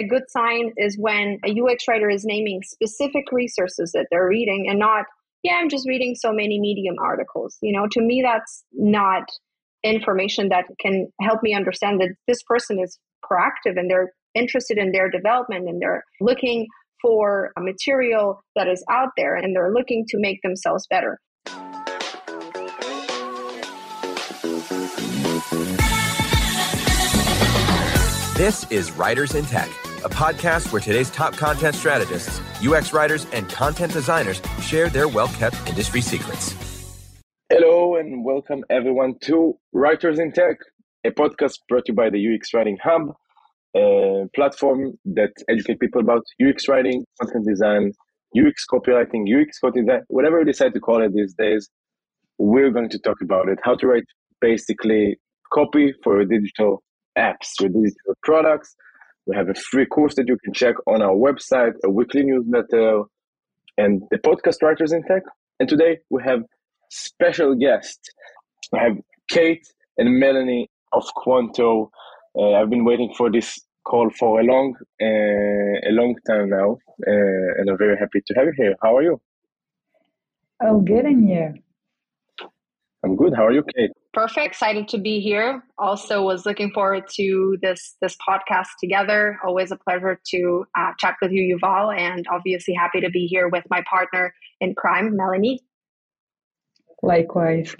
A good sign is when a UX writer is naming specific resources that they're reading and not, yeah, I'm just reading so many Medium articles. You know, to me, that's not information that can help me understand that this person is proactive and they're interested in their development and they're looking for a material that is out there and they're looking to make themselves better. This is Writers in Tech, a podcast where today's top content strategists, UX writers, and content designers share their well kept industry secrets. Hello, and welcome everyone to Writers in Tech, a podcast brought to you by the UX Writing Hub, a platform that educates people about UX writing, content design, UX copywriting, UX content design, whatever you decide to call it these days. We're going to talk about it. How to write basically copy for digital apps, your digital products. We have a free course that you can check on our website, a weekly newsletter, and the podcast Writers in Tech. And today we have special guests. I have Kate and Melanie of Qonto. Uh, I've been waiting for this call for a long, uh, a long time now, uh, and I'm very happy to have you here. How are you? Oh, good, and you? I'm good. How are you, Kate? Perfect. Excited to be here. Also, was looking forward to this this podcast together. Always a pleasure to uh, chat with you, Yuval, and obviously happy to be here with my partner in crime, Melanie. Likewise.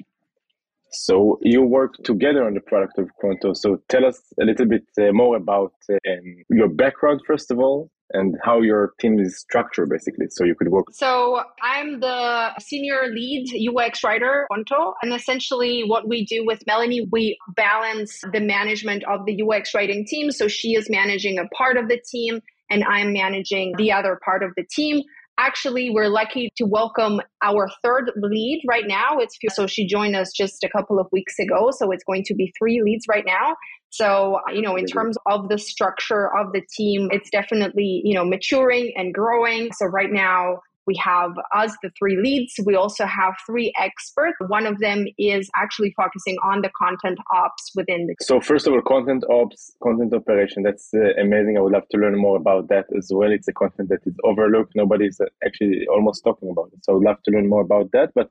So you work together on the product of Qonto. So tell us a little bit uh, more about um, your background, first of all, and how your team is structured, basically, so you could work. So I'm the senior lead UX writer, Qonto, and essentially what we do with Melanie, we balance the management of the UX writing team. So she is managing a part of the team, and I'm managing the other part of the team actually we're lucky to welcome our third lead right now. It's so she joined us just a couple of weeks ago so it's going to be three leads right now. So you know in terms of the structure of the team it's definitely you know maturing and growing. So right now we have us, the three leads. We also have three experts. One of them is actually focusing on the content ops within the. So, first of all, content ops, content operation. That's uh, amazing. I would love to learn more about that as well. It's a content that is overlooked. Nobody's actually almost talking about it. So, I would love to learn more about that. But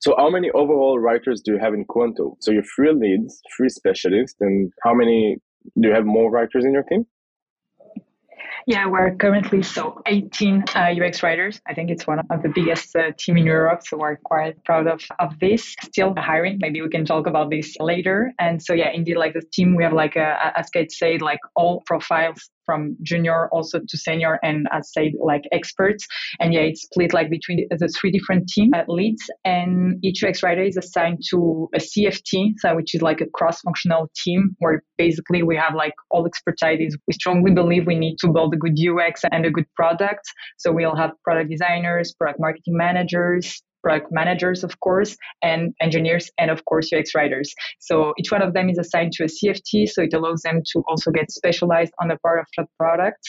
so, how many overall writers do you have in Qonto? So, you're three leads, three specialists, and how many do you have more writers in your team? Yeah, we're currently so 18 uh, UX writers. I think it's one of the biggest uh, team in Europe, so we're quite proud of, of this. Still hiring. Maybe we can talk about this later. And so yeah, indeed, like the team, we have like a, as Kate said, like all profiles from junior also to senior and as said like experts. And yeah it's split like between the three different team leads and each UX writer is assigned to a CFT so which is like a cross-functional team where basically we have like all expertise. We strongly believe we need to build a good UX and a good product. So we'll have product designers product marketing managers product managers, of course, and engineers, and of course, UX writers. So each one of them is assigned to a CFT, so it allows them to also get specialized on a part of the product.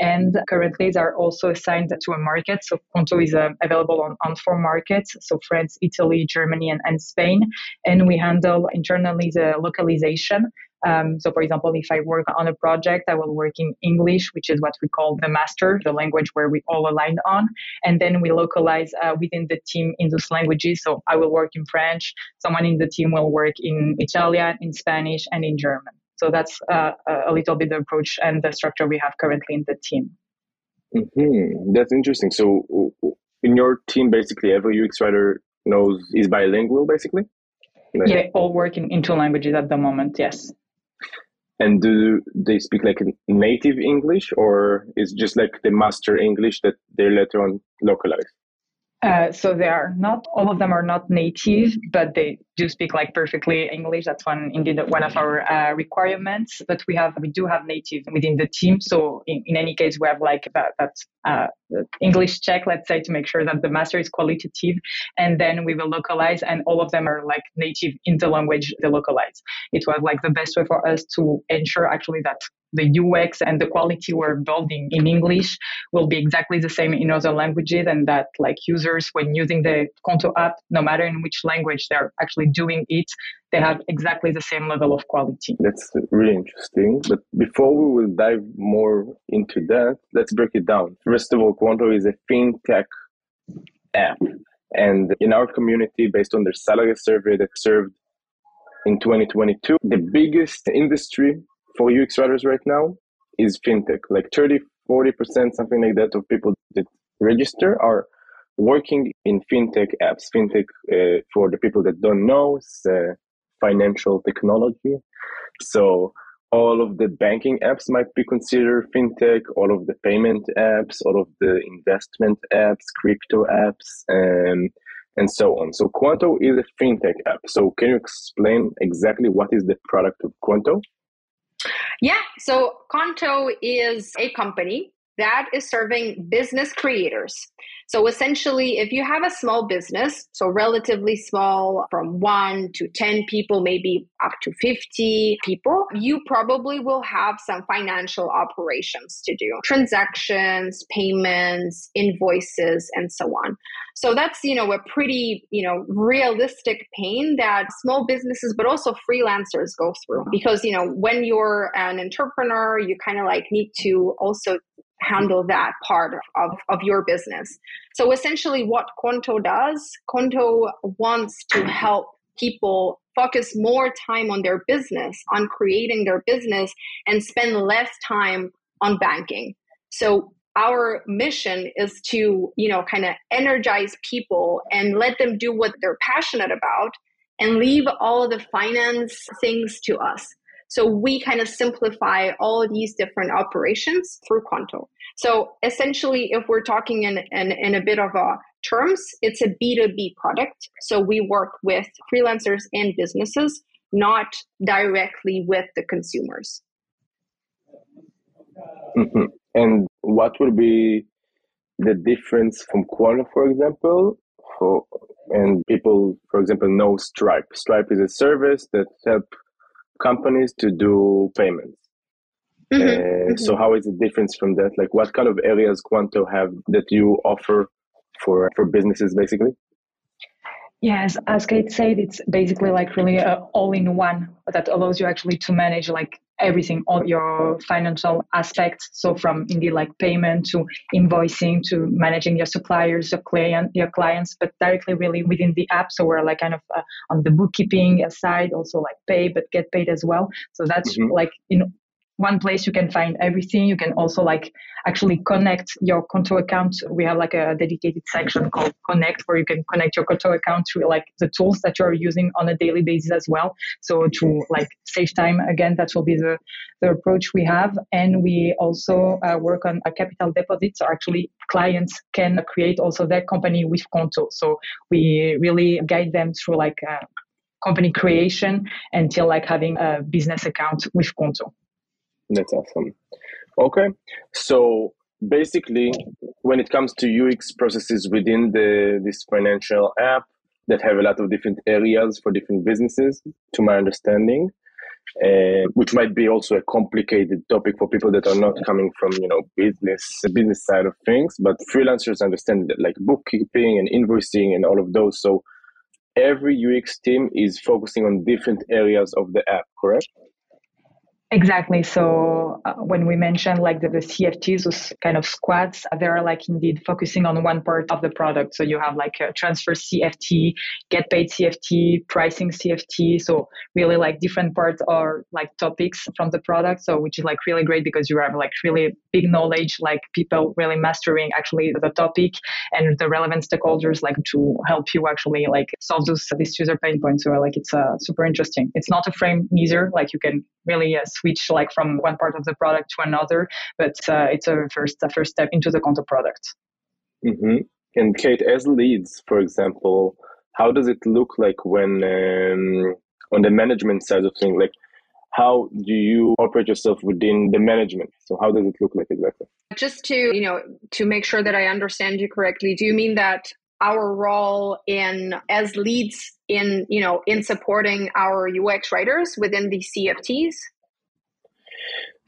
And currently, they are also assigned to a market. So Qonto is uh, available on, on four markets, so France, Italy, Germany, and, and Spain. And we handle internally the localization. Um, so, for example, if I work on a project, I will work in English, which is what we call the master, the language where we all align on. And then we localize uh, within the team in those languages. So, I will work in French, someone in the team will work in Italian, in Spanish, and in German. So, that's uh, a little bit the approach and the structure we have currently in the team. Mm-hmm. That's interesting. So, in your team, basically, every UX writer knows is bilingual, basically? Yeah, all working in two languages at the moment, yes. And do they speak like native English or is just like the master English that they're later on localize? Uh, so they are not all of them are not native, but they do speak like perfectly English. That's one indeed one of our uh, requirements. But we have we do have native within the team. So in, in any case, we have like that, that uh, English check, let's say, to make sure that the master is qualitative, and then we will localize, and all of them are like native in the language they localize. It was like the best way for us to ensure actually that the UX and the quality we're building in English will be exactly the same in other languages and that like users when using the Qonto app, no matter in which language they're actually doing it, they have exactly the same level of quality. That's really interesting. But before we will dive more into that, let's break it down. First of all, Qonto is a fintech app. And in our community, based on their salary survey that served in 2022, the biggest industry for UX writers right now is fintech. Like 30, 40%, something like that, of people that register are working in fintech apps. Fintech, uh, for the people that don't know, is uh, financial technology. So all of the banking apps might be considered fintech, all of the payment apps, all of the investment apps, crypto apps, and, and so on. So Qonto is a fintech app. So can you explain exactly what is the product of Qonto? Yeah, so Qonto is a company that is serving business creators. So essentially, if you have a small business, so relatively small, from one to 10 people, maybe up to 50 people, you probably will have some financial operations to do transactions, payments, invoices, and so on. So that's, you know, a pretty, you know, realistic pain that small businesses, but also freelancers go through. Because, you know, when you're an entrepreneur, you kind of like need to also handle that part of, of your business. So essentially, what Qonto does, Qonto wants to help people focus more time on their business, on creating their business, and spend less time on banking. So our mission is to, you know, kind of energize people and let them do what they're passionate about and leave all of the finance things to us. So we kind of simplify all these different operations through Qonto. So essentially, if we're talking in, in, in a bit of a terms, it's a B2B product. So we work with freelancers and businesses, not directly with the consumers. Mm-hmm. And what will be the difference from Qonto, for example, for and people, for example, know Stripe. Stripe is a service that help companies to do payments. Mm-hmm. Uh, mm-hmm. So how is it different from that? Like what kind of areas Qonto have that you offer for for businesses basically? Yes, as Kate said, it's basically like really all-in-one that allows you actually to manage like everything, all your financial aspects. So from indeed like payment to invoicing to managing your suppliers, your client, your clients, but directly really within the app. So we're like kind of uh, on the bookkeeping side, also like pay but get paid as well. So that's mm-hmm. like in one place you can find everything. You can also like actually connect your Qonto account. We have like a dedicated section called Connect where you can connect your Qonto account to like the tools that you're using on a daily basis as well. So to like save time again, that will be the, the approach we have. And we also uh, work on a capital deposit. So actually clients can create also their company with Qonto So we really guide them through like uh, company creation until like having a business account with Qonto. That's awesome. Okay. So basically, when it comes to UX processes within the this financial app that have a lot of different areas for different businesses, to my understanding, uh, which might be also a complicated topic for people that are not coming from you know business business side of things, but freelancers understand that like bookkeeping and invoicing and all of those. So every UX team is focusing on different areas of the app, correct? Exactly. So uh, when we mentioned like the, the CFTs, those kind of squads, they're like indeed focusing on one part of the product. So you have like a transfer CFT, get paid CFT, pricing CFT. So really like different parts are like topics from the product. So which is like really great because you have like really big knowledge, like people really mastering actually the topic and the relevant stakeholders like to help you actually like solve those these user pain points. So like it's uh, super interesting. It's not a frame neither. Like you can really uh, switch like from one part of the product to another, but uh, it's a first a first step into the Qonto product. Mm-hmm. And Kate, as leads, for example, how does it look like when um, on the management side of things? Like, how do you operate yourself within the management? So, how does it look like exactly? Just to you know, to make sure that I understand you correctly, do you mean that our role in as leads in you know in supporting our UX writers within the CFTs?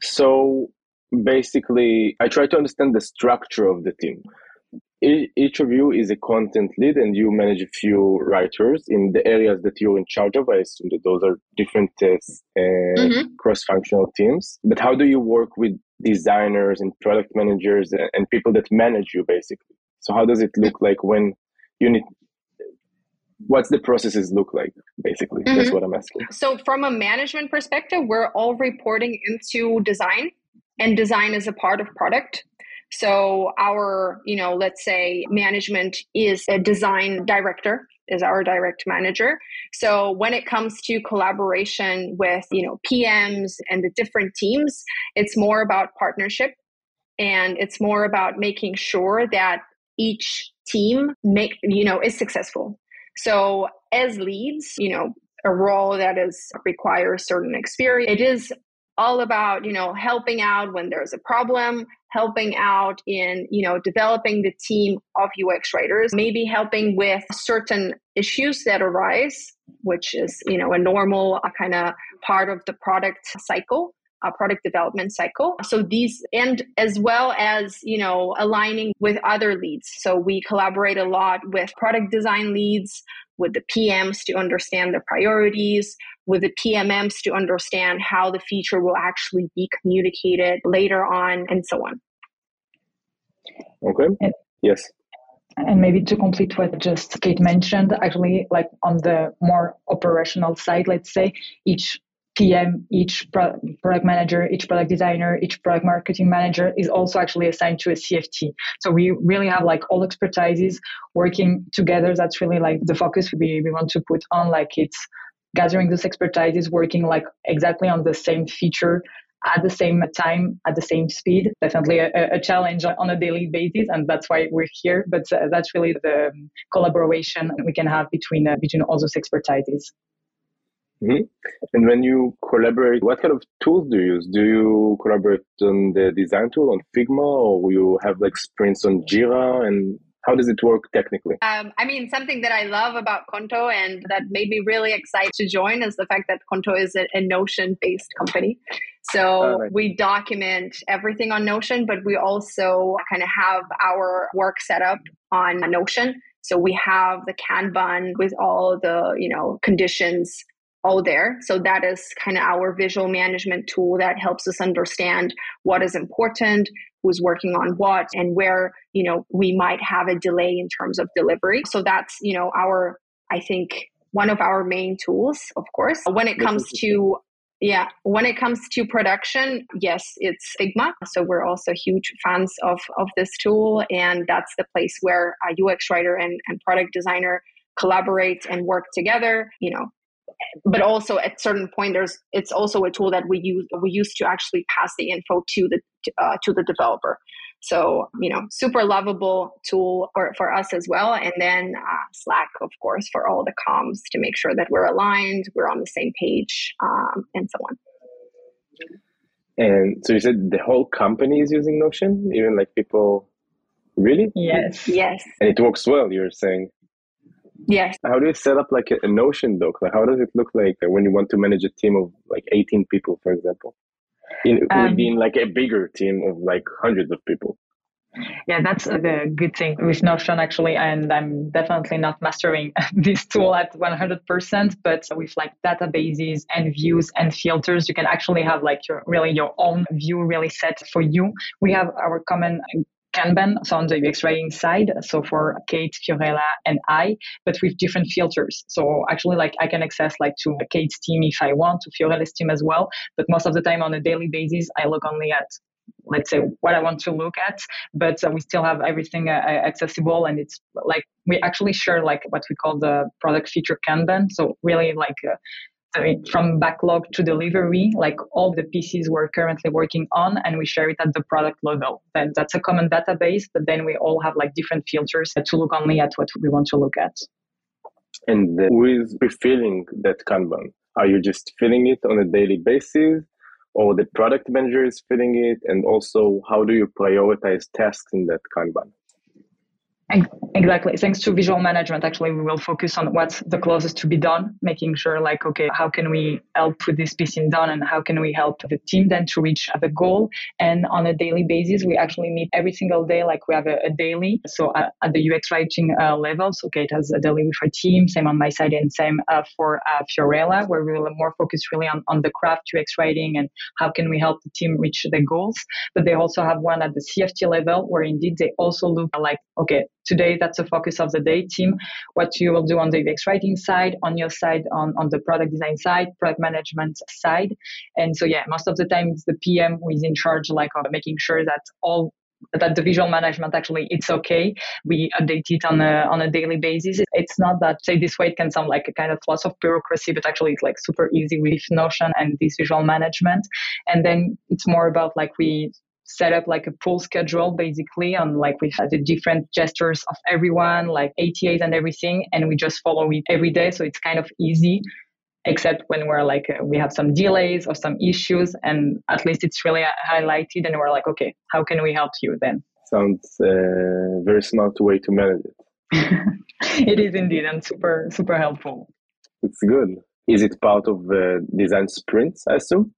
So basically, I try to understand the structure of the team. each of you is a content lead and you manage a few writers in the areas that you're in charge of. I assume that those are different uh, mm-hmm. cross functional teams. But how do you work with designers and product managers and people that manage you basically? So, how does it look like when you need what's the processes look like basically mm-hmm. that's what i'm asking so from a management perspective we're all reporting into design and design is a part of product so our, you know, let's say management is a design director is our direct manager. So when it comes to collaboration with, you know, PMs and the different teams, it's more about partnership and it's more about making sure that each team make, you know, is successful. So as leads, you know, a role that is requires certain experience. It is all about you know helping out when there's a problem helping out in you know developing the team of ux writers maybe helping with certain issues that arise which is you know a normal kind of part of the product cycle a product development cycle so these and as well as you know aligning with other leads so we collaborate a lot with product design leads with the PMs to understand the priorities, with the PMMs to understand how the feature will actually be communicated later on, and so on. Okay. Yes. And maybe to complete what just Kate mentioned, actually, like on the more operational side, let's say each PM, each product manager, each product designer, each product marketing manager is also actually assigned to a CFT. So we really have like all expertises working together. That's really like the focus we, we want to put on like it's gathering those expertises, working like exactly on the same feature at the same time, at the same speed. Definitely a, a challenge on a daily basis, and that's why we're here. But uh, that's really the collaboration we can have between uh, between all those expertises. Mm-hmm. And when you collaborate, what kind of tools do you use? Do you collaborate on the design tool on Figma, or you have like sprints on Jira? And how does it work technically? Um, I mean, something that I love about Qonto and that made me really excited to join is the fact that Qonto is a, a Notion based company. So right. we document everything on Notion, but we also kind of have our work set up on Notion. So we have the Kanban with all the, you know, conditions all there. So that is kind of our visual management tool that helps us understand what is important, who's working on what, and where, you know, we might have a delay in terms of delivery. So that's, you know, our, I think, one of our main tools, of course. When it comes to yeah, when it comes to production, yes, it's Figma. So we're also huge fans of, of this tool. And that's the place where a UX writer and, and product designer collaborate and work together. You know, but also at certain point there's it's also a tool that we use we use to actually pass the info to the uh, to the developer. So you know super lovable tool for, for us as well. And then uh, slack of course for all the comms to make sure that we're aligned we're on the same page um, and so on. And so you said the whole company is using notion? Even like people really? Yes. Yes. And it works well you're saying Yes. How do you set up like a, Notion doc? Like, how does it look like when you want to manage a team of like 18 people, for example? In, um, within like a bigger team of like hundreds of people. Yeah, that's the good thing with Notion actually, and I'm definitely not mastering this tool at 100%. But with like databases and views and filters, you can actually have like your really your own view really set for you. We have our common Kanban, so on the UX writing side, so for Kate, Fiorella, and I, but with different filters. So actually, like I can access like to Kate's team if I want, to Fiorella's team as well. But most of the time on a daily basis, I look only at let's say what I want to look at, but uh, we still have everything uh, accessible, and it's like we actually share like what we call the product feature Kanban. So really like uh, from backlog to delivery, like all the pieces we're currently working on, and we share it at the product level. Then that's a common database, but then we all have like different filters to look only at what we want to look at. And is refilling that Kanban? Are you just filling it on a daily basis? Or the product manager is filling it, and also how do you prioritize tasks in that Kanban? Exactly. Thanks to visual management, actually, we will focus on what's the closest to be done, making sure, like, okay, how can we help put this piece in done and how can we help the team then to reach the goal? And on a daily basis, we actually meet every single day, like we have a, a daily. So at, at, the UX writing uh, level, so Kate has a daily with her team, same on my side, and same uh, for uh, Fiorella, where we will more focus really on, on the craft UX writing and how can we help the team reach the goals. But they also have one at the CFT level, where indeed they also look like, okay, today that's the focus of the day team. What you will do on the UX writing side on your side on, on the product design side product management side. And so yeah most of the time it's the pm who is in charge like of making sure that all that the visual management actually it's okay. We update it on a on a daily basis. It's not that say this way it can sound like a kind of lots of bureaucracy but actually it's like super easy with notion and this visual management. And then it's more about like we set up like a pull schedule basically on like we had the different gestures of everyone like atas and everything and we just follow it every day so it's kind of easy except when we're like uh, we have some delays or some issues and at least it's really highlighted and we're like okay how can we help you then? Sounds uh, very smart way to manage it. It is indeed and super super helpful. It's good. Is it part of the design sprints i assume?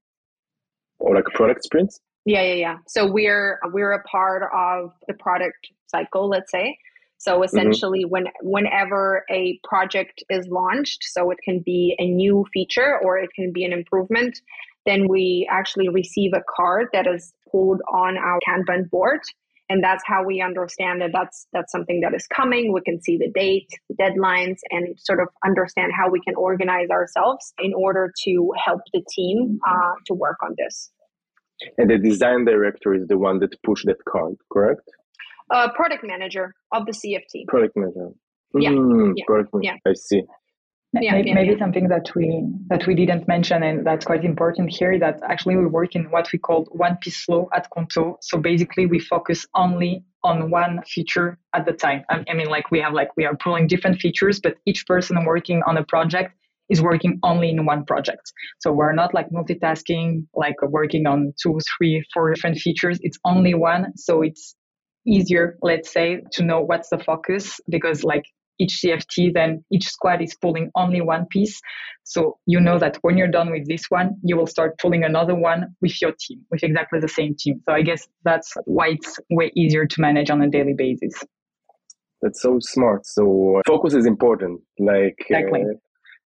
Or like product sprints yeah, yeah, yeah. So we're we're a part of the product cycle, let's say. So mm-hmm. essentially, mm-hmm. when whenever a project is launched, so it can be a new feature or it can be an improvement, then we actually receive a card that is pulled on our Kanban board, and that's how we understand that that's that's something that is coming. We can see the date, the deadlines, and sort of understand how we can organize ourselves in order to help the team uh, to work on this. And the design director is the one that pushed that card, correct? Uh, product manager of the CFT. Product manager. Yeah. Mm, yeah. Product yeah. I see. Yeah, maybe, yeah, maybe yeah. something that we that we didn't mention and that's quite important here that actually we work in what we call one piece flow at Qonto. So basically we focus only on one feature at the time. I mean like we have like we are pulling different features, but each person working on a project is working only in one project. So we're not like multitasking, like working on two, three, four different features. It's only one. So it's easier, let's say, to know what's the focus because like each CFT, then each squad is pulling only one piece. So you know that when you're done with this one, you will start pulling another one with your team, with exactly the same team. So I guess that's why it's way easier to manage on a daily basis. That's so smart. So focus is important. Like exactly. uh,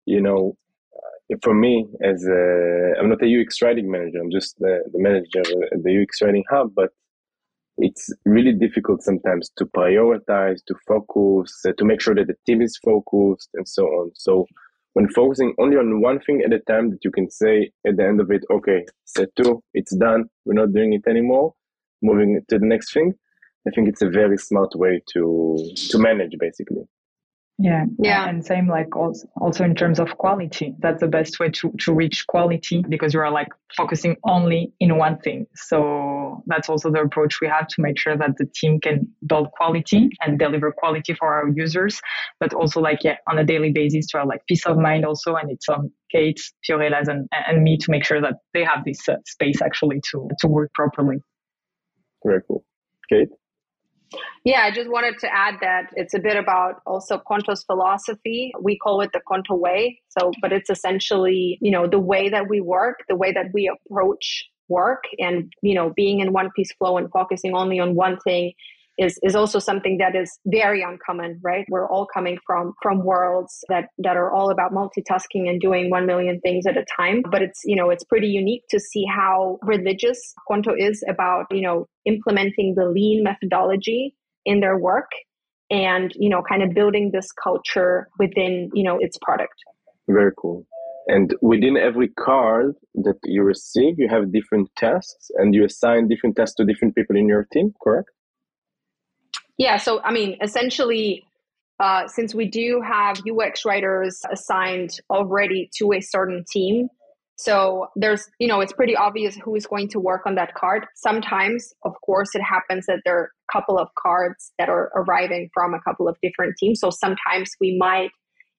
you know, uh, for me as a, I'm not a UX writing manager. I'm just the, the manager at the UX writing hub, but it's really difficult sometimes to prioritize, to focus, uh, to make sure that the team is focused, and so on. So when focusing only on one thing at a time, that you can say at the end of it, okay, set two, it's done. We're not doing it anymore. Moving to the next thing. I think it's a very smart way to to manage, basically. Yeah. Yeah. And same like also, also in terms of quality. That's the best way to, to reach quality because you are like focusing only in one thing. So that's also the approach we have to make sure that the team can build quality and deliver quality for our users, but also like yeah, on a daily basis to have like peace of mind also. And it's on Kate, Fiorella's and, and me to make sure that they have this uh, space actually to, to work properly. Very cool. Kate? Yeah, I just wanted to add that it's a bit about also Qonto's philosophy. We call it the Qonto way. So, but it's essentially, you know, the way that we work, the way that we approach work and, you know, being in one piece flow and focusing only on one thing is is also something that is very uncommon right we're all coming from from worlds that that are all about multitasking and doing 1 million things at a time but it's you know it's pretty unique to see how religious Qonto is about you know implementing the lean methodology in their work and you know kind of building this culture within you know its product. Very cool. And within every card that you receive you have different tasks and you assign different tasks to different people in your team correct? Yeah, so I mean, essentially, uh, since we do have UX writers assigned already to a certain team, so there's, you know, it's pretty obvious who is going to work on that card. Sometimes, of course, it happens that there are a couple of cards that are arriving from a couple of different teams. So sometimes we might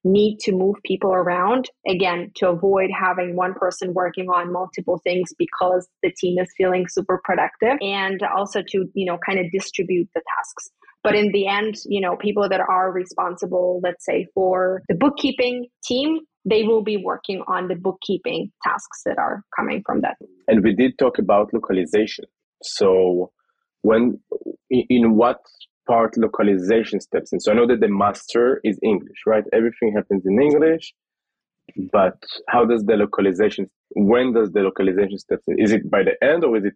need to move people around again to avoid having one person working on multiple things because the team is feeling super productive and also to you know kind of distribute the tasks But in the end, you know, people that are responsible, let's say, for the bookkeeping team, they will be working on the bookkeeping tasks that are coming from that. And we did talk about localization. So when in what part localization steps in? So I know that the master is English, right? Everything happens in English, but how does the localization when does the localization steps in? Is it by the end or is it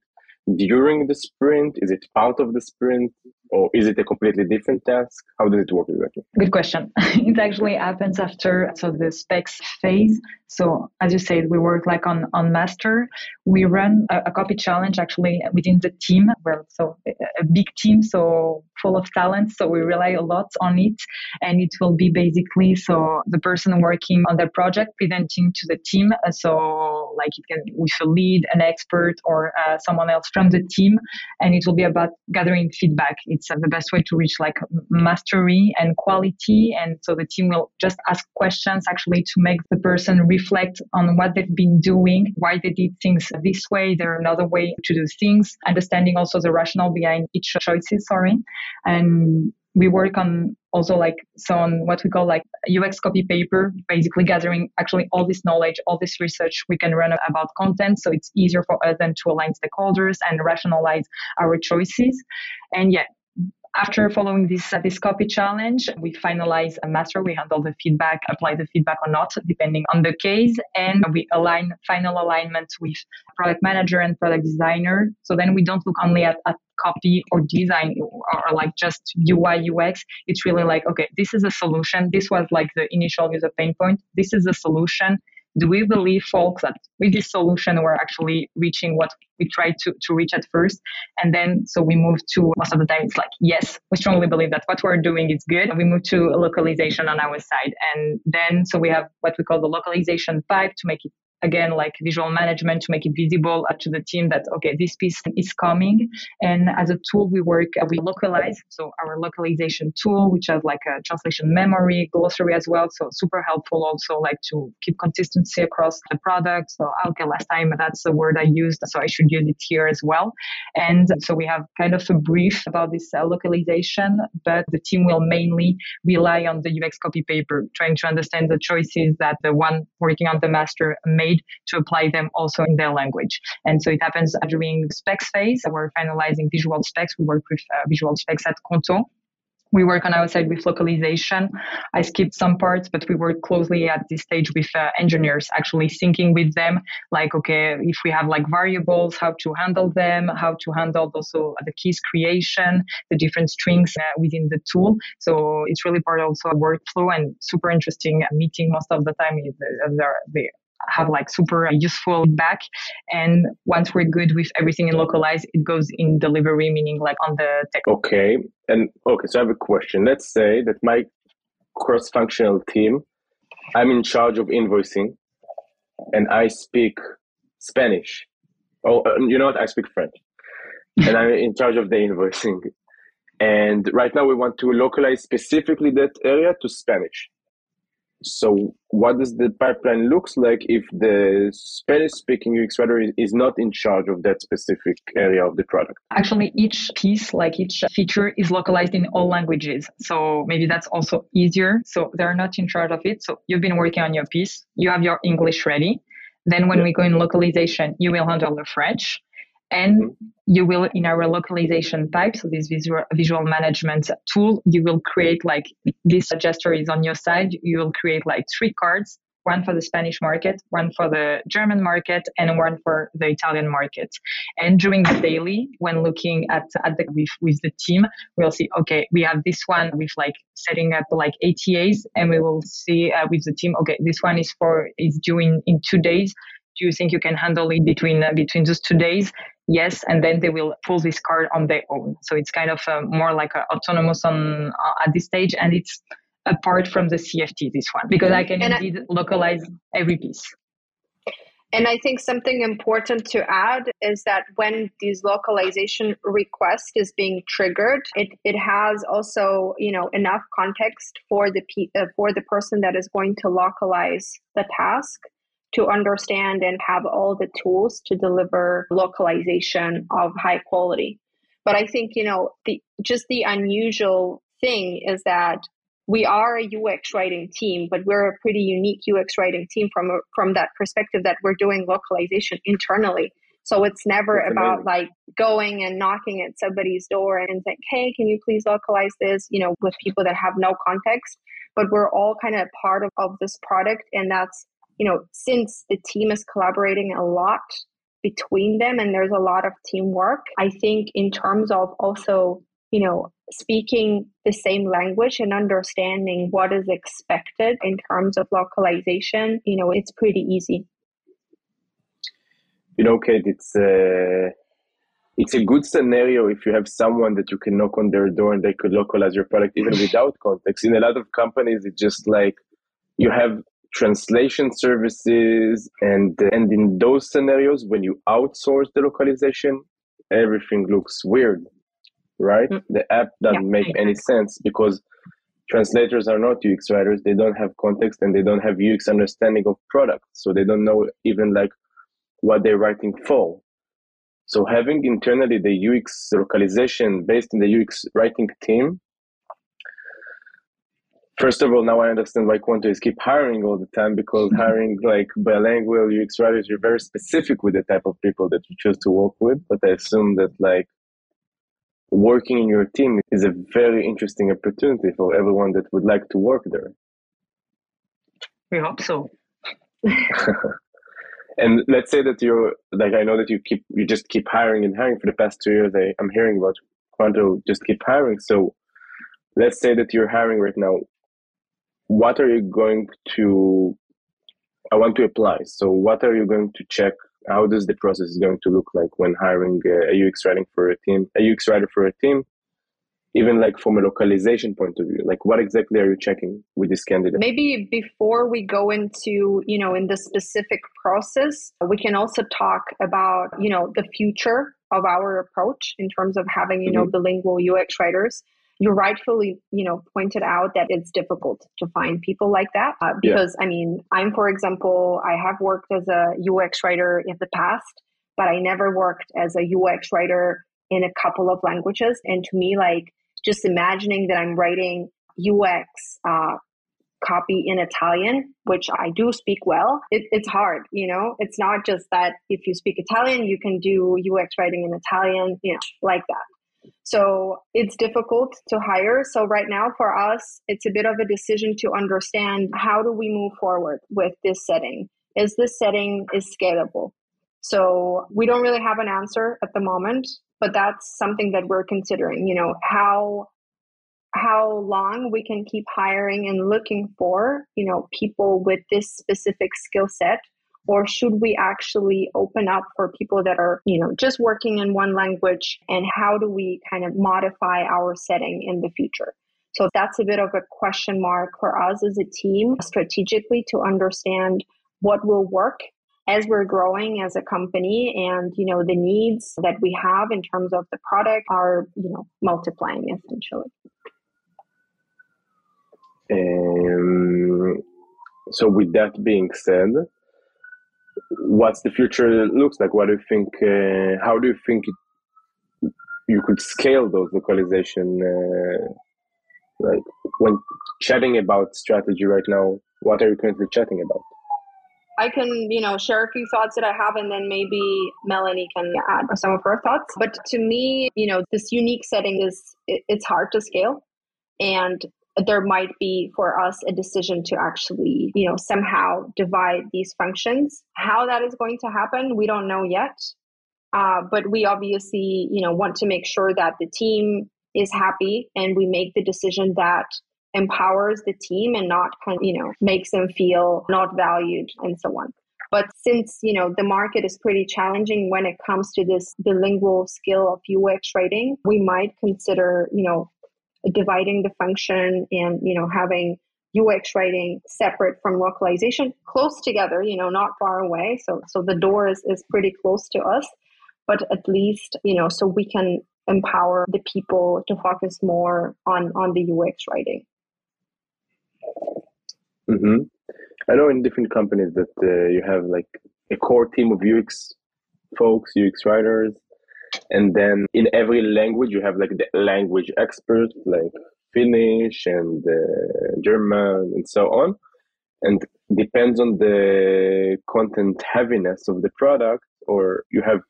during the sprint? Is it part of the sprint? Or is it a completely different task? How does it work exactly? Good question. it actually happens after so the specs phase. So as you said, we work like on on master. We run a, a copy challenge actually within the team. We're so a big team, so full of talent. So we rely a lot on it, and it will be basically so the person working on the project presenting to the team. So like it can with a lead, an expert, or uh, someone else from the team, and it will be about gathering feedback. It's uh, the best way to reach like mastery and quality. And so the team will just ask questions actually to make the person reflect on what they've been doing, why they did things this way, there are another way to do things, understanding also the rationale behind each choices. Sorry, and we work on also like so on what we call like UX copy paper, basically gathering actually all this knowledge, all this research we can run about content. So it's easier for us then to align stakeholders and rationalize our choices. And yeah, after following this uh, this copy challenge, we finalize a master. We handle the feedback, apply the feedback or not, depending on the case, and we align final alignment with product manager and product designer. So then we don't look only at, at copy or design or, or like just UI UX. It's really like okay, this is a solution. This was like the initial user pain point. This is a solution do we believe folks that with this solution we're actually reaching what we tried to, to reach at first? And then so we move to most of the time it's like yes we strongly believe that what we're doing is good. We move to localization on our side. And then so we have what we call the localization pipe to make it again like visual management to make it visible to the team that okay this piece is coming. And as a tool we work uh, we localize so our localization tool which has like a translation memory glossary as well so super helpful also like to keep consistency across the product. So okay last time that's the word i used so i should use it here as well. And so we have kind of a brief about this uh, localization but the team will mainly rely on the ux copy paper trying to understand the choices that the one working on the master made made to apply them also in their language. And so it happens during the specs phase. We're finalizing visual specs. We work with uh, visual specs at Qonto we work on our side with localization. I skipped some parts, but we work closely at this stage with uh, engineers, actually syncing with them, like, okay, if we have like variables, how to handle them, how to handle also the keys creation, the different strings uh, within the tool. So it's really part also of workflow and super interesting meeting most of the time. They're, have like super useful back. And once we're good with everything in localized, it goes in delivery, meaning like on the tech. Okay. And okay, so I have a question. Let's say that my cross functional team, I'm in charge of invoicing and I speak Spanish. Oh, um, you know what? I speak French. and I'm in charge of the invoicing. And right now we want to localize specifically that area to Spanish. So what does the pipeline looks like if the Spanish speaking UX writer is not in charge of that specific area of the product? Actually, each piece, like each feature is localized in all languages. So maybe that's also easier. So they're not in charge of it. So you've been working on your piece, you have your English ready. Then when we go in localization, you will handle the French and mm-hmm. you will in our localization pipe so this visual visual management tool you will create like this gesture is on your side you will create like three cards one for the Spanish market, one for the German market, and one for the Italian market. And during the daily, when looking at, at the with, with the team, we'll see, okay, we have this one with like setting up like ATAs, and we will see uh, with the team, okay, this one is for is due in, in two days. Do you think you can handle it between uh, between those two days? Yes and then they will pull this card on their own. So it's kind of uh, more like a autonomous on uh, at this stage and it's apart from the cft this one because i can and indeed I, localize every piece. And I think something important to add is that when this localization request is being triggered, it, it has also you know enough context for the uh, for the person that is going to localize the task to understand and have all the tools to deliver localization of high quality. But I think, you know, the, just the unusual thing is that we are a UX writing team, but we're a pretty unique UX writing team from from that perspective that we're doing localization internally. So it's never That's about amazing. like going and knocking at somebody's door and saying, "Hey, can you please localize this?" You know, with people that have no context. But we're all kind of part of, of this product, and that's you know, since the team is collaborating a lot between them and there's a lot of teamwork, I think in terms of also you know, speaking the same language and understanding what is expected in terms of localization, you know, it's pretty easy. You know, Kate, it's a, it's a good scenario if you have someone that you can knock on their door and they could localize your product even without context. In a lot of companies, it's just like you have translation services and and in those scenarios when you outsource the localization everything looks weird right? Mm. The app doesn't yeah, make any sense because translators are not UX writers. They don't have context and they don't have UX understanding of product. So they don't know even like what they're writing for. So having internally the UX localization based in the UX writing team. First of all, now I understand why Qonto is keep hiring all the time because mm-hmm. hiring like bilingual UX writers, you're very specific with the type of people that you choose to work with. But I assume that like working in your team is a very interesting opportunity for everyone that would like to work there. We hope so. and let's say that you're like I know that you keep you just keep hiring and hiring for the past two years. I, I'm hearing about Qonto just keep hiring. So let's say that you're hiring right now. What are you going to I want to apply. So what are you going to check how does the process is going to look like when hiring a UX writing for a team, a UX writer for a team, even like from a localization point of view like what exactly are you checking with this candidate maybe before we go into you know in the specific process we can also talk about you know the future of our approach in terms of having you know mm-hmm. bilingual ux writers you rightfully you know pointed out that it's difficult to find people like that uh, because yeah. i mean i'm for example i have worked as a ux writer in the past but i never worked as a ux writer in a couple of languages and to me like just imagining that i'm writing ux uh, copy in Italian, which I do speak well, it, it's hard, you know? It's not just that if you speak Italian, you can do UX writing in Italian, you know, like that. So it's difficult to hire. So right now for us, it's a bit of a decision to understand how do we move forward with this setting? Is this setting is scalable? So we don't really have an answer at the moment, but that's something that we're considering, you know, how how long we can keep hiring and looking for, you know, people with this specific skill set or should we actually open up for people that are you know just working in one language? And how do we kind of modify our setting in the future? So that's a bit of a question mark for us as a team strategically to understand what will work as we're growing as a company and you know the needs that we have in terms of the product are you know multiplying essentially. Um, so with that being said what's the future looks like? What do you think? Uh, how do you think it, you could scale those localization? Uh, like when chatting about strategy right now, what are you currently chatting about? I can, you know, share a few thoughts that I have, and then maybe Melanie can add some of her thoughts. But to me, you know, this unique setting is it, it's hard to scale, and there might be for us a decision to actually, you know, somehow divide these functions. How that is going to happen, we don't know yet. Uh, but we obviously, you know, want to make sure that the team is happy and we make the decision that empowers the team and not kind of, you know, makes them feel not valued and so on. But since, you know, the market is pretty challenging when it comes to this bilingual skill of UX writing, we might consider, you know, dividing the function and you know having UX writing separate from localization, close together, you know, not far away. So so the door is, is pretty close to us, but at least, you know, so we can empower the people to focus more on on the UX writing. Mm-hmm. I know in different companies that uh, you have like a core team of UX folks, UX writers, And then in every language, you have like the language experts, like Finnish and uh, German and so on. And depends on the content heaviness of the product, or you have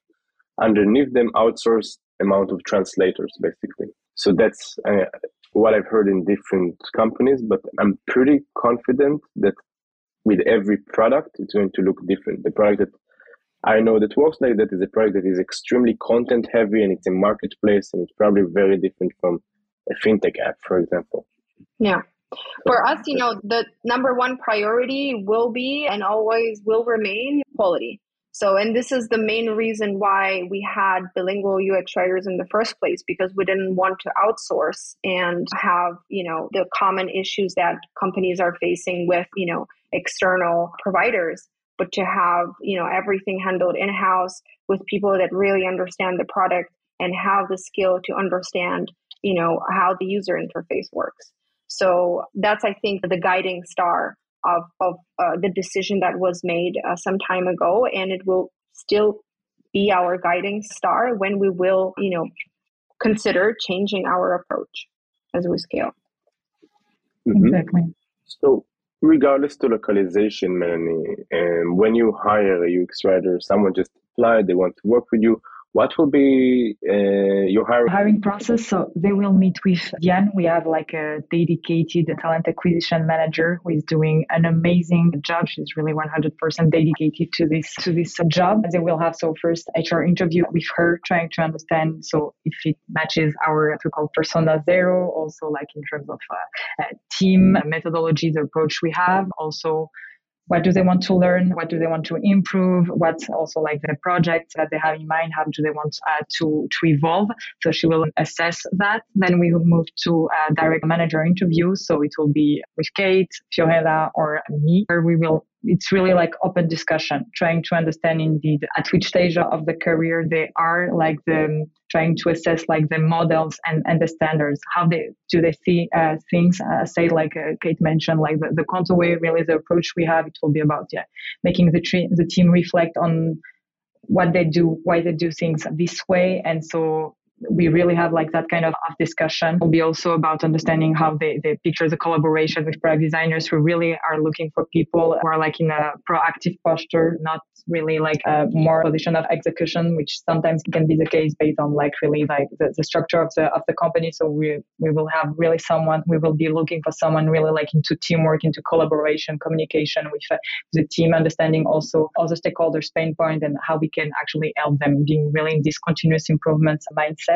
underneath them outsourced amount of translators, basically. So that's uh, what I've heard in different companies, but I'm pretty confident that with every product, it's going to look different. The product that I know that works like that is a product that is extremely content heavy and it's a marketplace and it's probably very different from a fintech app, for example. Yeah. For us, you know, the number one priority will be and always will remain quality. So, and this is the main reason why we had bilingual UX writers in the first place, because we didn't want to outsource and have, you know, the common issues that companies are facing with, you know, external providers, but to have, you know, everything handled in house with people that really understand the product and have the skill to understand, you know, how the user interface works. So that's, I think, the guiding star of, of uh, the decision that was made uh, some time ago, and it will still be our guiding star when we will, you know, consider changing our approach as we scale. Mm-hmm. Exactly. So, regardless to localization, Melanie, um, when you hire a UX writer, someone just applied, they want to work with you what will be uh, your hiring? hiring process? So they will meet with Jan. We have like a dedicated talent acquisition manager who is doing an amazing job. She's really 100% dedicated to this to this job. They will have so first HR interview with her, trying to understand so if it matches our we call persona zero. Also like in terms of uh, uh, team methodology, the approach we have. Also what do they want to learn? What do they want to improve? What's also like the project that they have in mind? How do they want uh, to to evolve? So she will assess that. Then we will move to a direct manager interview. So it will be with kate fiorella or me where we will it's really like open discussion trying to understand indeed at which stage of the career they are like the trying to assess like the models and, and the standards. How they do they see uh, things? Uh, say like uh, kate mentioned like the, the Qonto way really the approach we have it will be about yeah making the, tre- the team reflect on what they do why they do things this way. And so we really have like that kind of discussion. It'll be also about understanding how they, they picture the collaboration with product designers who really are looking for people who are like in a proactive posture, not really like a more position of execution, which sometimes can be the case based on like really like the, the structure of the of the company. So we we will have really someone we will be looking for someone really like into teamwork, into collaboration, communication with uh, the team, understanding also the stakeholders' pain point and how we can actually help them being really in this continuous improvement mindset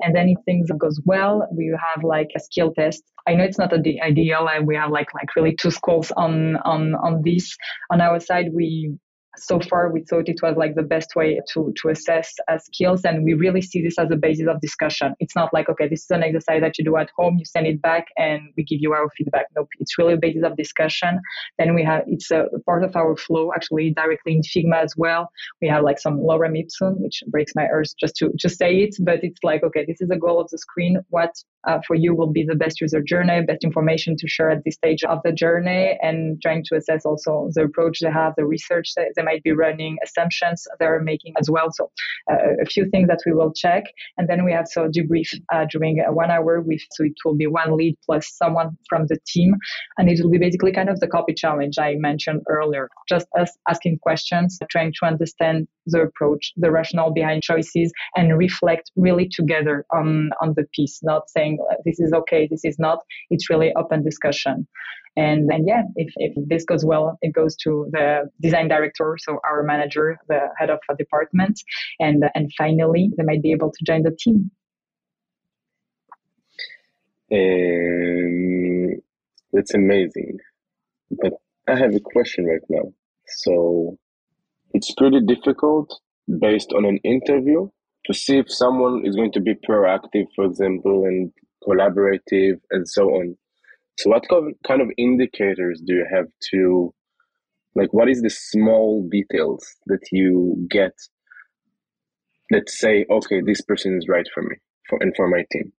and then if things goes well, we have like a skill test. I know it's not the ideal, and we have like like really two scores on on on this. On our side, we so far we thought it was like the best way to to assess uh, skills and we really see this as a basis of discussion. It's not like okay this is an exercise that you do at home you send it back and we give you our feedback. Nope it's really a basis of discussion. Then we have it's a part of our flow actually directly in figma as well. We have like some lorem ipsum which breaks my ears just to just say it but it's like okay this is the goal of the screen. What uh, for you will be the best user journey best information to share at this stage of the journey and trying to assess also the approach they have the research they, they might be running, assumptions they're making as well. So uh, a few things that we will check. And then we have so debrief uh, during one hour with, so it will be one lead plus someone from the team. And it will be basically kind of the copy challenge I mentioned earlier, just us asking questions, trying to understand the approach, the rationale behind choices, and reflect really together on, on the piece, not saying this is okay, this is not. It's really open discussion. And then, yeah, if, if this goes well, it goes to the design director, so our manager, the head of a department. And, and finally, they might be able to join the team. Um, that's amazing. But I have a question right now. So it's pretty difficult based on an interview to see if someone is going to be proactive, for example, and collaborative and so on. So, what kind of indicators do you have to, like, what is the small details that you get that say, okay, this person is right for me for, and for my team?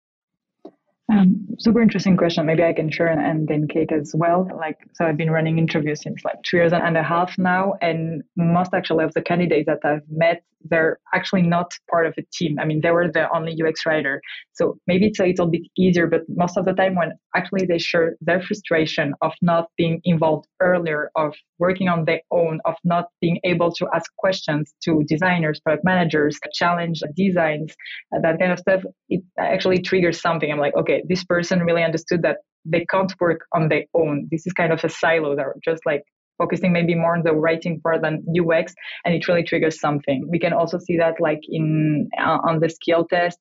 Um, super interesting question. Maybe I can share and then Kate as well. Like, so I've been running interviews since like two years and a half now, and most actually of the candidates that I've met they're actually not part of a team. I mean, they were the only UX writer. So maybe it's a little bit easier, but most of the time when actually they share their frustration of not being involved earlier, of working on their own, of not being able to ask questions to designers, product managers, challenge designs, that kind of stuff, it actually triggers something. I'm like, okay, this person really understood that they can't work on their own. This is kind of a silo. They're just like focusing maybe more on the writing part than UX, and it really triggers something. We can also see that like in uh, on the skill test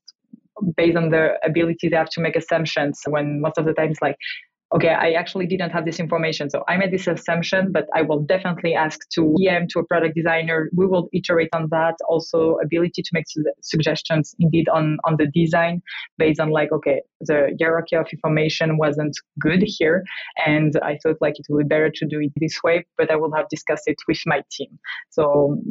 based on the ability they have to make assumptions when most of the times like okay, I actually didn't have this information. So I made this assumption, but I will definitely ask to EM, to a product designer. We will iterate on that. Also, ability to make su- suggestions indeed on, on the design based on like, okay, the hierarchy of information wasn't good here. And I thought like it would be better to do it this way, but I will have discussed it with my team. So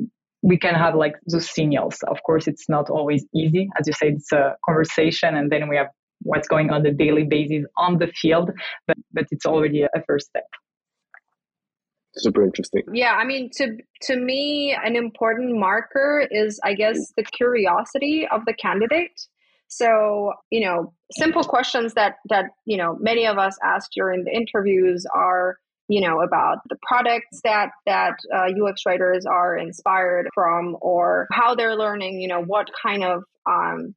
we can have like those signals. Of course, it's not always easy. As you said, it's a conversation and then we have what's going on the daily basis on the field, but, but it's already a first step. Super interesting. Yeah, I mean, to to me, an important marker is, I guess, the curiosity of the candidate. So, you know, simple questions that that you know many of us ask during the interviews are, you know, about the products that that uh, UX writers are inspired from, or how they're learning. You know, what kind of um,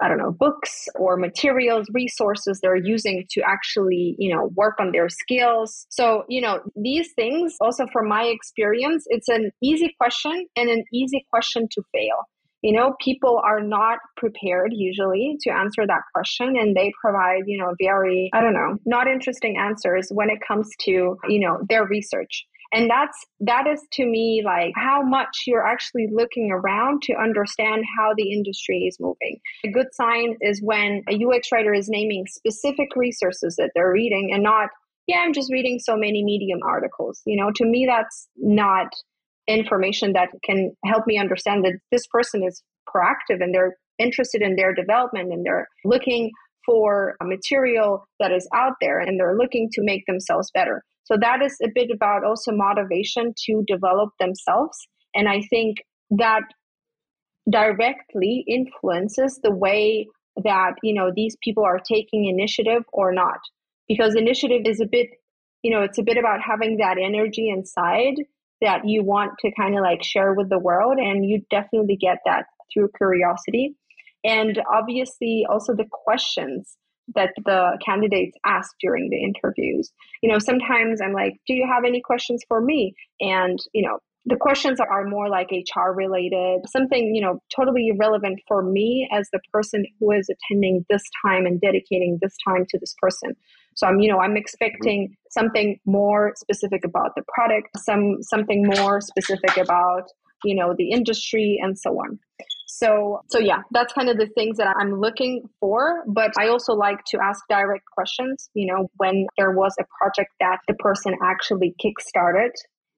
I don't know, books or materials, resources they're using to actually, you know, work on their skills. So, you know, these things also from my experience, it's an easy question and an easy question to fail. You know, people are not prepared usually to answer that question and they provide, you know, very, I don't know, not interesting answers when it comes to, you know, their research and that's that is to me like how much you're actually looking around to understand how the industry is moving. A good sign is when a ux writer is naming specific resources that they're reading and not yeah i'm just reading so many medium articles. You know to me that's not information that can help me understand that this person is proactive and they're interested in their development and they're looking for a material that is out there and they're looking to make themselves better so that is a bit about also motivation to develop themselves. And I think that directly influences the way that, you know, these people are taking initiative or not. Because initiative is a bit, you know, it's a bit about having that energy inside that you want to kind of like share with the world. And you definitely get that through curiosity. And obviously, also the questions that the candidates ask during the interviews. You know, sometimes I'm like, do you have any questions for me? And, you know, the questions are more like HR related, something, you know, totally irrelevant for me as the person who is attending this time and dedicating this time to this person. So I'm, you know, I'm expecting something more specific about the product, some something more specific about, you know, the industry and so on. So, so yeah, that's kind of the things that I'm looking for. But I also like to ask direct questions. You know, when there was a project that the person actually kickstarted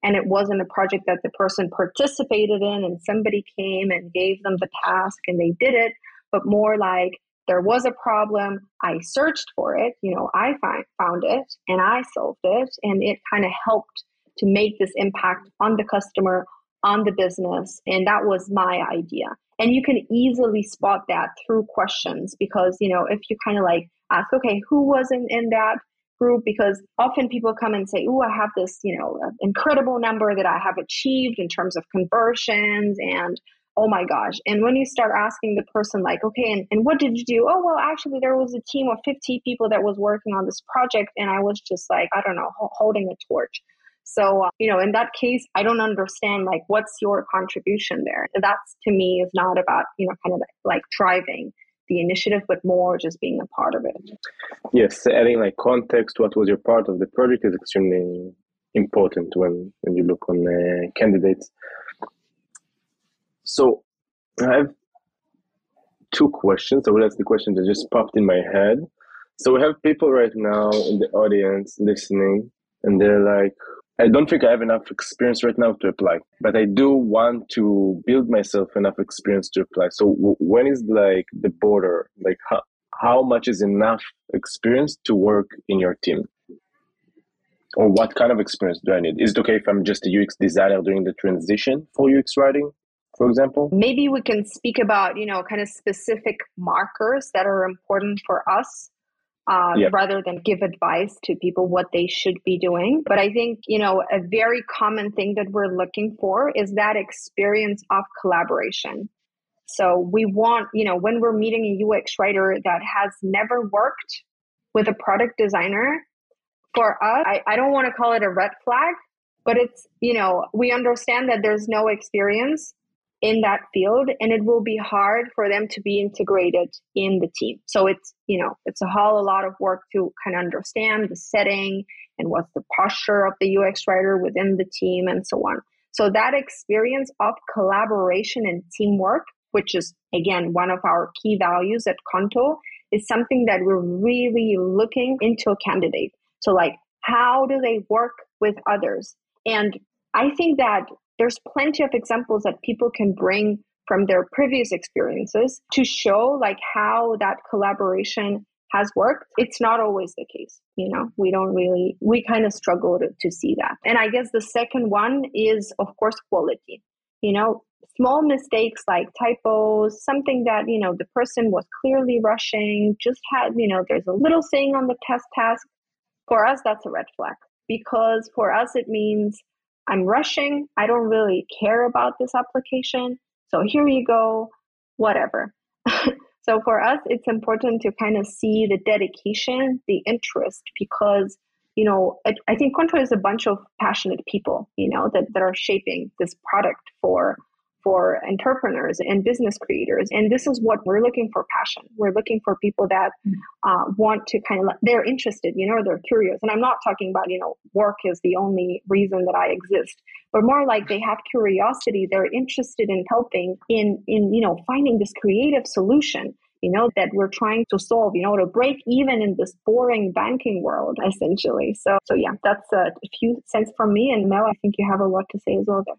and it wasn't a project that the person participated in and somebody came and gave them the task and they did it, but more like there was a problem, I searched for it, you know, I find, found it and I solved it, and it kind of helped to make this impact on the customer, on the business. And that was my idea. And you can easily spot that through questions because, you know, if you kind of like ask, okay, who wasn't in that group? Because often people come and say, oh, I have this, you know, uh, incredible number that I have achieved in terms of conversions and oh my gosh. And when you start asking the person, like, okay, and, and what did you do? Oh, well, actually, there was a team of 50 people that was working on this project, and I was just like, I don't know, holding a torch. So, uh, you know, in that case, I don't understand like what's your contribution there. That's to me is not about, you know, kind of like driving the initiative, but more just being a part of it. Yes, adding like context, what was your part of the project is extremely important when, when you look on uh, candidates. So I have two questions. So that's the question that just popped in my head. So we have people right now in the audience listening, and they're like, I don't think I have enough experience right now to apply, but I do want to build myself enough experience to apply. So w- when is like the border? Like how, how much is enough experience to work in your team? Or what kind of experience do I need? Is it okay if I'm just a UX designer doing the transition for UX writing? for example? Maybe we can speak about, you know, kind of specific markers that are important for us uh, yep. rather than give advice to people what they should be doing. But I think, you know, a very common thing that we're looking for is that experience of collaboration. So we want, you know, when we're meeting a UX writer that has never worked with a product designer, for us, I, I don't want to call it a red flag, but it's, you know, we understand that there's no experience in that field and it will be hard for them to be integrated in the team. So it's you know it's a whole a lot of work to kind of understand the setting and what's the posture of the ux writer within the team and so on. So that experience of collaboration and teamwork which is again one of our key values at Qonto is something that we're really looking into a candidate. So like how do they work with others? And I think that there's plenty of examples that people can bring from their previous experiences to show like how that collaboration has worked. It's not always the case you know? We don't really we kind of struggle to, to see that. And i guess the second one is of course quality. You know small mistakes like typos something that you know the person was clearly rushing just had you know there's a little thing on the test task. For us that's a red flag because for us it means I'm rushing. I don't really care about this application. So here you go, whatever. so for us, it's important to kind of see the dedication, the interest, because you know, I, think Qonto is a bunch of passionate people, you know, that, that are shaping this product for for entrepreneurs and business creators. And this is what we're looking for passion. We're looking for people that mm. uh, want to kind of, they're interested, you know, they're curious. And I'm not talking about, you know, work is the only reason that I exist, but more like they have curiosity. They're interested in helping in, in, you know, finding this creative solution you know, that we're trying to solve, you know, to break even in this boring banking world, essentially. So, so yeah, that's a few cents from me. And Mel, I think you have a lot to say as well there.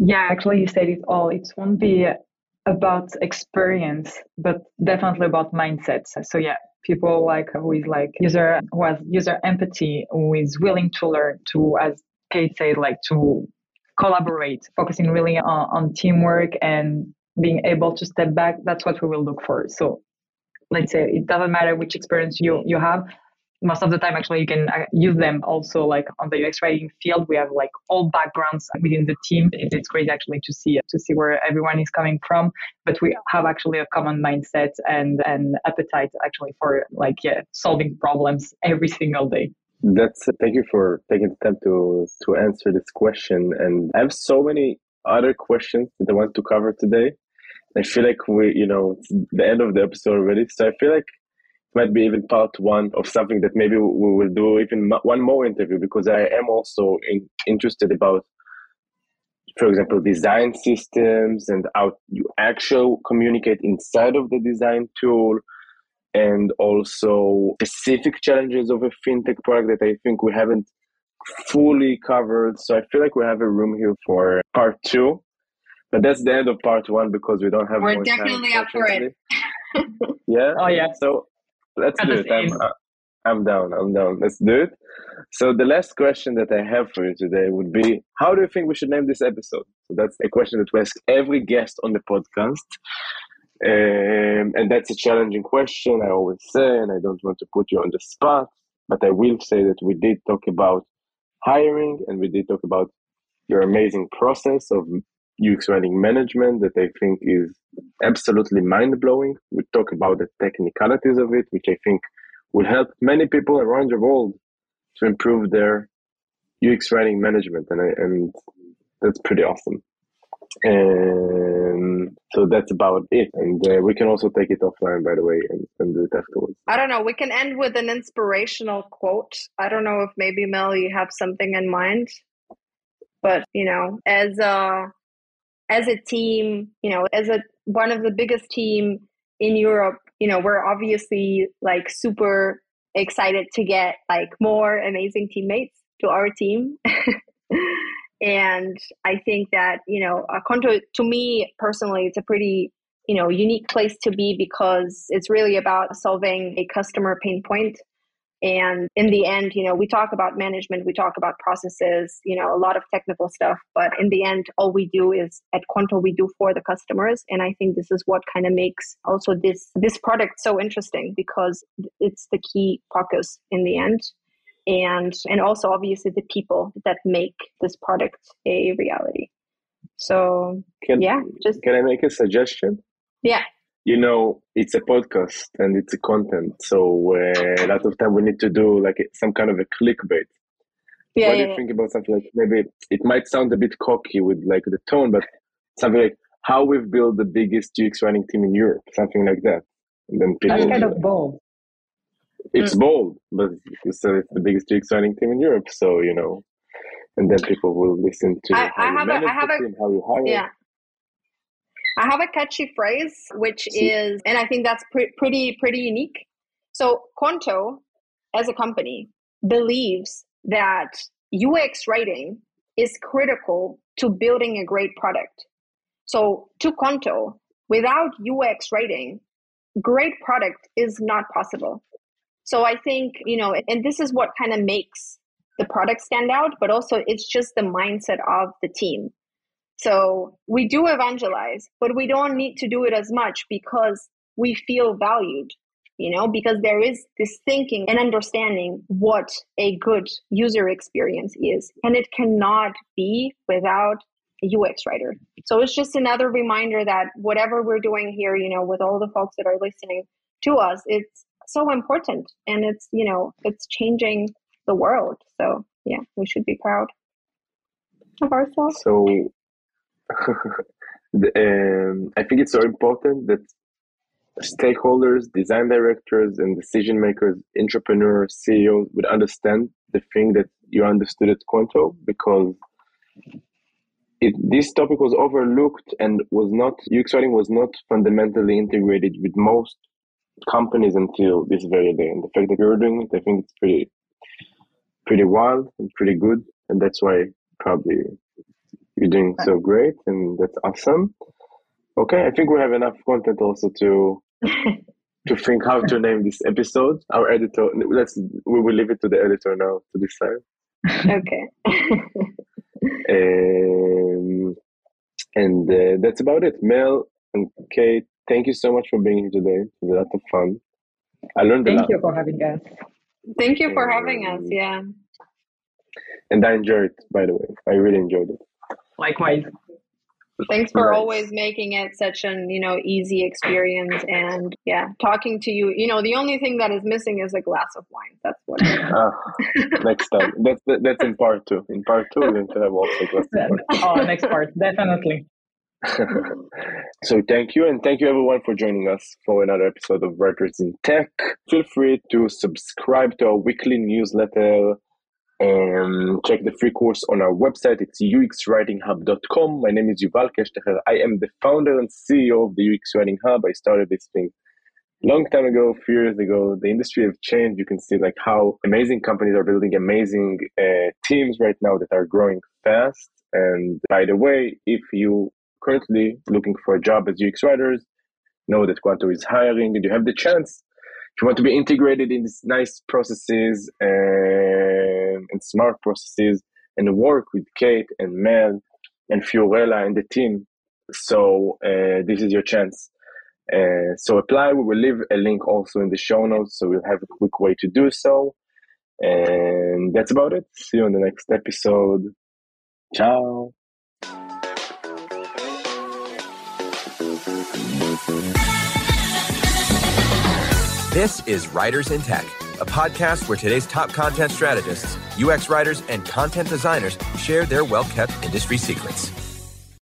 Yeah, actually, you said it all. It won't be about experience, but definitely about mindsets. So yeah, people like who is like user who has user empathy, who is willing to learn, to as Kate said, like to collaborate, focusing really on, on teamwork and being able to step back. That's what we will look for. So let's say it doesn't matter which experience you you have most of the time actually you can uh, use them also like on the UX writing field. We have like all backgrounds within the team. It's great actually to see to see where everyone is coming from. But we have actually a common mindset and and appetite actually for like yeah solving problems every single day. That's thank you for taking the time to to answer this question. And I have so many other questions that I want to cover today. I feel like we, you know, it's the end of the episode already. So I feel like might be even part one of something that maybe we will do even one more interview because I am also in, interested about, for example, design systems and how you actually communicate inside of the design tool and also specific challenges of a fintech product that I think we haven't fully covered. So I feel like we have a room here for part two. But that's the end of part one because we don't have. We're definitely time, up for it. yeah. Oh yeah. So let's do it. I'm, uh, I'm down. I'm down. Let's do it. So the last question that I have for you today would be, how do you think we should name this episode? So that's a question that we ask every guest on the podcast. Um, and that's a challenging question, I always say, and I don't want to put you on the spot, but I will say that we did talk about hiring and we did talk about your amazing process of UX writing management that I think is absolutely mind blowing. We talk about the technicalities of it, which I think will help many people around the world to improve their UX writing management, and I, and that's pretty awesome. And so that's about it. And uh, we can also take it offline, by the way, and, and do it afterwards. I don't know. We can end with an inspirational quote. I don't know if maybe Mel, you have something in mind, but you know, as a as a team, you know, as a one of the biggest team in Europe, you know, we're obviously like super excited to get like more amazing teammates to our team. and I think that, you know, Qonto to me personally, it's a pretty, you know, unique place to be because it's really about solving a customer pain point And in the end, you know, we talk about management, we talk about processes, you know, a lot of technical stuff. But in the end, all we do is at Qonto, we do for the customers. And I think this is what kind of makes also this this product so interesting because it's the key focus in the end. And and also obviously the people that make this product a reality. So can, yeah, just can I make a suggestion? Yeah you know it's a podcast and it's a content. So uh, a lot of time we need to do like some kind of a clickbait. Yeah, what yeah, do you yeah. think about something like maybe it might sound a bit cocky with like the tone but something like how we've built the biggest ux writing team in europe something like that. And then people that's kind of bold. It's mm. bold but you said it's the biggest ux writing team in europe. So you know and then people will listen to I, I have a, I have a, team, how you hire. Yeah I have a catchy phrase, which is, and I think that's pre- pretty pretty unique. So Qonto, as a company, believes that UX writing is critical to building a great product. So to Qonto, without UX writing, great product is not possible. So I think, you know, and this is what kind of makes the product stand out, but also it's just the mindset of the team. So we do evangelize, but we don't need to do it as much because we feel valued, you know, because there is this thinking and understanding what a good user experience is. And it cannot be without a UX writer. So it's just another reminder that whatever we're doing here, you know, with all the folks that are listening to us, it's so important and it's, you know, it's changing the world. So yeah, we should be proud of ourselves. So um, I think it's so important that stakeholders, design directors, and decision makers, entrepreneurs, CEOs would understand the thing that you understood at Qonto because it, this topic was overlooked and was not UX writing was not fundamentally integrated with most companies until this very day. And the fact that you're doing it, I think it's pretty pretty wild and pretty good, and that's why probably you're doing so great, and that's awesome. Okay, I think we have enough content also to to think how to name this episode. Our editor, let's we will leave it to the editor now to decide. Okay. um, and uh, that's about it. Mel and Kate, thank you so much for being here today. It was a lot of fun. I learned thank a lot. Thank you for having us. Thank you for um, having us. Yeah. And I enjoyed it, by the way. I really enjoyed it. Likewise. Thanks for nice. always making it such an you know easy experience and yeah, talking to you. You know, the only thing that is missing is a glass of wine. That's what. ah, next time. That's that's in part two. In part two, we're going to have also glass of wine. Oh, next part, definitely. so thank you and thank you everyone for joining us for another episode of Writers in Tech. Feel free to subscribe to our weekly newsletter um, check the free course on our website. It's uxwritinghub.com. My name is Yuval Keshtcher. I am the founder and CEO of the UX Writing Hub. I started this thing long time ago, a few years ago. The industry has changed. You can see like how amazing companies are building amazing uh, teams right now that are growing fast. And by the way, if you currently looking for a job as UX writers, know that Qonto is hiring and you have the chance if you want to be integrated in these nice processes and, and smart processes and work with Kate and Mel and Fiorella and the team. So uh, this is your chance. Uh, so apply. We will leave a link also in the show notes, so we'll have a quick way to do so. And that's about it. See you on the next episode. Ciao. This is Writers in Tech, a podcast where today's top content strategists, UX writers, and content designers share their well kept industry secrets.